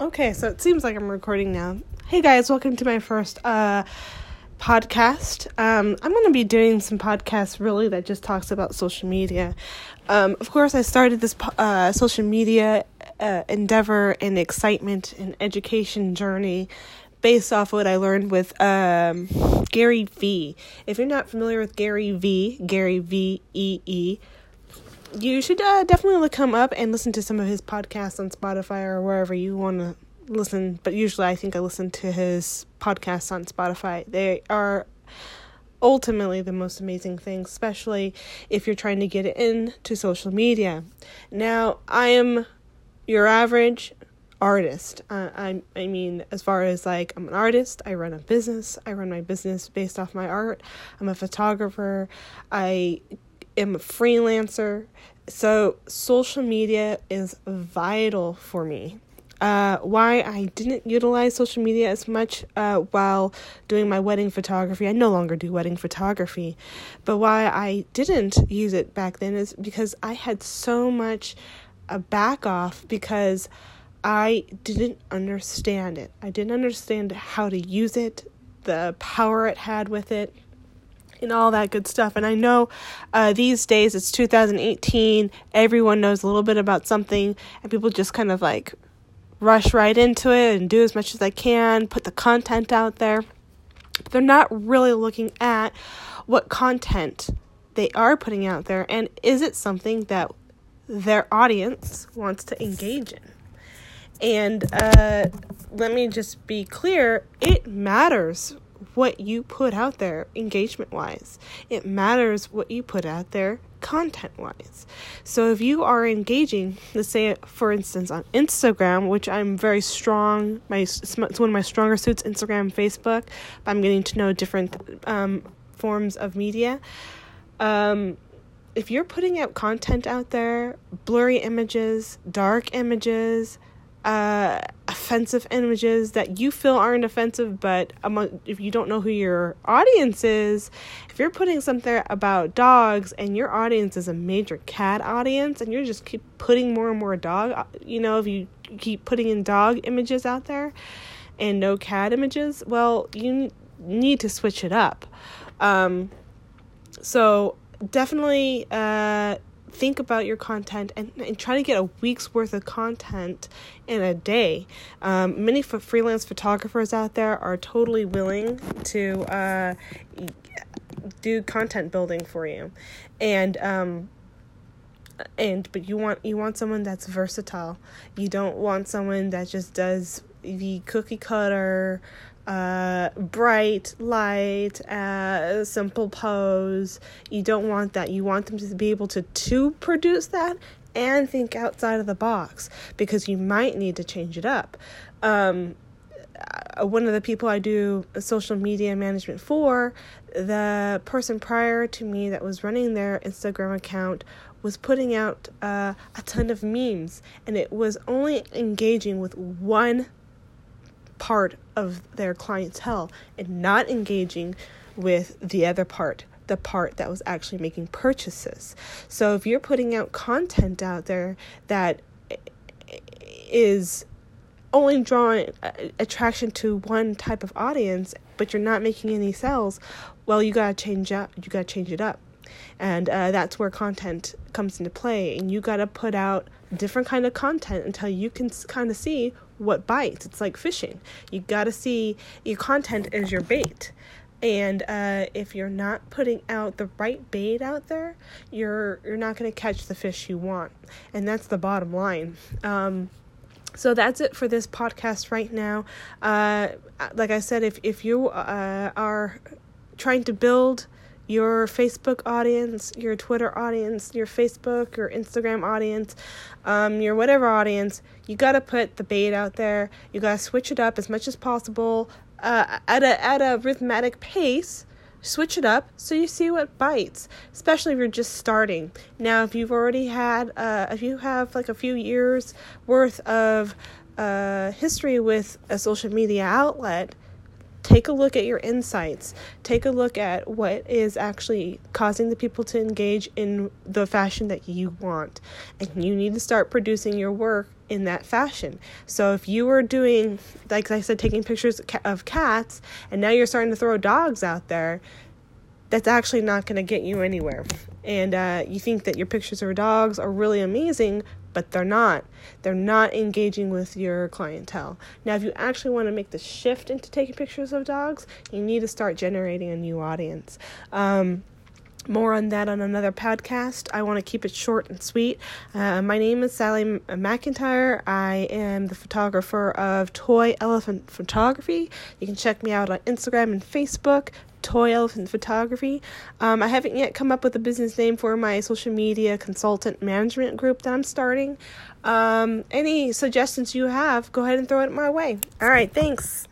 Okay, so it seems like I'm recording now. Hey guys, welcome to my first uh, podcast. Um, I'm going to be doing some podcasts really that just talks about social media. Um, of course, I started this uh, social media uh, endeavor and excitement and education journey based off what I learned with um, Gary Vee. If you're not familiar with Gary Vee, Gary V E E you should uh, definitely look him up and listen to some of his podcasts on Spotify or wherever you want to listen. But usually, I think I listen to his podcasts on Spotify. They are ultimately the most amazing thing, especially if you're trying to get into social media. Now, I am your average artist. Uh, I I mean, as far as like I'm an artist, I run a business. I run my business based off my art. I'm a photographer. I am a freelancer. So, social media is vital for me. Uh, why I didn't utilize social media as much uh, while doing my wedding photography. I no longer do wedding photography, but why I didn't use it back then is because I had so much a uh, back off because I didn't understand it. I didn't understand how to use it, the power it had with it and all that good stuff. And I know uh, these days it's 2018, everyone knows a little bit about something, and people just kind of like rush right into it and do as much as they can, put the content out there. But they're not really looking at what content they are putting out there and is it something that their audience wants to engage in. And uh, let me just be clear it matters what you put out there engagement wise. It matters what you put out there content wise. So if you are engaging, let's say for instance on Instagram, which I'm very strong, my it's one of my stronger suits, Instagram, Facebook. I'm getting to know different um, forms of media. Um, if you're putting out content out there, blurry images, dark images, uh, offensive images that you feel aren't offensive, but among, if you don't know who your audience is, if you're putting something about dogs and your audience is a major cat audience and you're just keep putting more and more dog, uh, you know, if you keep putting in dog images out there and no cat images, well, you need to switch it up. Um, so definitely, uh, think about your content and, and try to get a week's worth of content in a day. Um, many f- freelance photographers out there are totally willing to uh, do content building for you, and um, and but you want you want someone that's versatile. You don't want someone that just does the cookie cutter uh, bright light, uh, simple pose. You don't want that. You want them to be able to to produce that and think outside of the box because you might need to change it up. Um, uh, one of the people I do social media management for, the person prior to me that was running their Instagram account was putting out uh, a ton of memes, and it was only engaging with one part of their clientele and not engaging with the other part the part that was actually making purchases. So if you're putting out content out there that is only drawing attraction to one type of audience, but you're not making any sales, well, you gotta change up. You gotta change it up, and uh, that's where content comes into play. And you gotta put out different kind of content until you can kind of see what bites. It's like fishing. You got to see your content as your bait. And uh, if you're not putting out the right bait out there, you're you're not going to catch the fish you want, and that's the bottom line. Um, so that's it for this podcast right now. Uh, like I said, if if you uh, are trying to build your Facebook audience, your Twitter audience, your Facebook or Instagram audience, um, your whatever audience, you got to put the bait out there. You got to switch it up as much as possible uh, at a at a rhythmic pace. Switch it up so you see what bites, especially if you're just starting. Now, if you've already had, uh, if you have like a few years worth of uh, history with a social media outlet, take a look at your insights take a look at what is actually causing the people to engage in the fashion that you want and you need to start producing your work in that fashion. So if you were doing, like I said, taking pictures of cats, and now you're starting to throw dogs out there, that's actually not going to get you anywhere. And uh, you think that your pictures of dogs are really amazing, but they're not. They're not engaging with your clientele. Now, if you actually want to make the shift into taking pictures of dogs, you need to start generating a new audience. Um, more on that on another podcast. I want to keep it short and sweet. Uh, my name is Sally McIntyre. I am the photographer of Toy Elephant Photography. You can check me out on Instagram and Facebook. Toy Elephant Photography. Um, I haven't yet come up with a business name for my social media consultant management group that I'm starting. Um, any suggestions you have, go ahead and throw it my way. All right, thanks.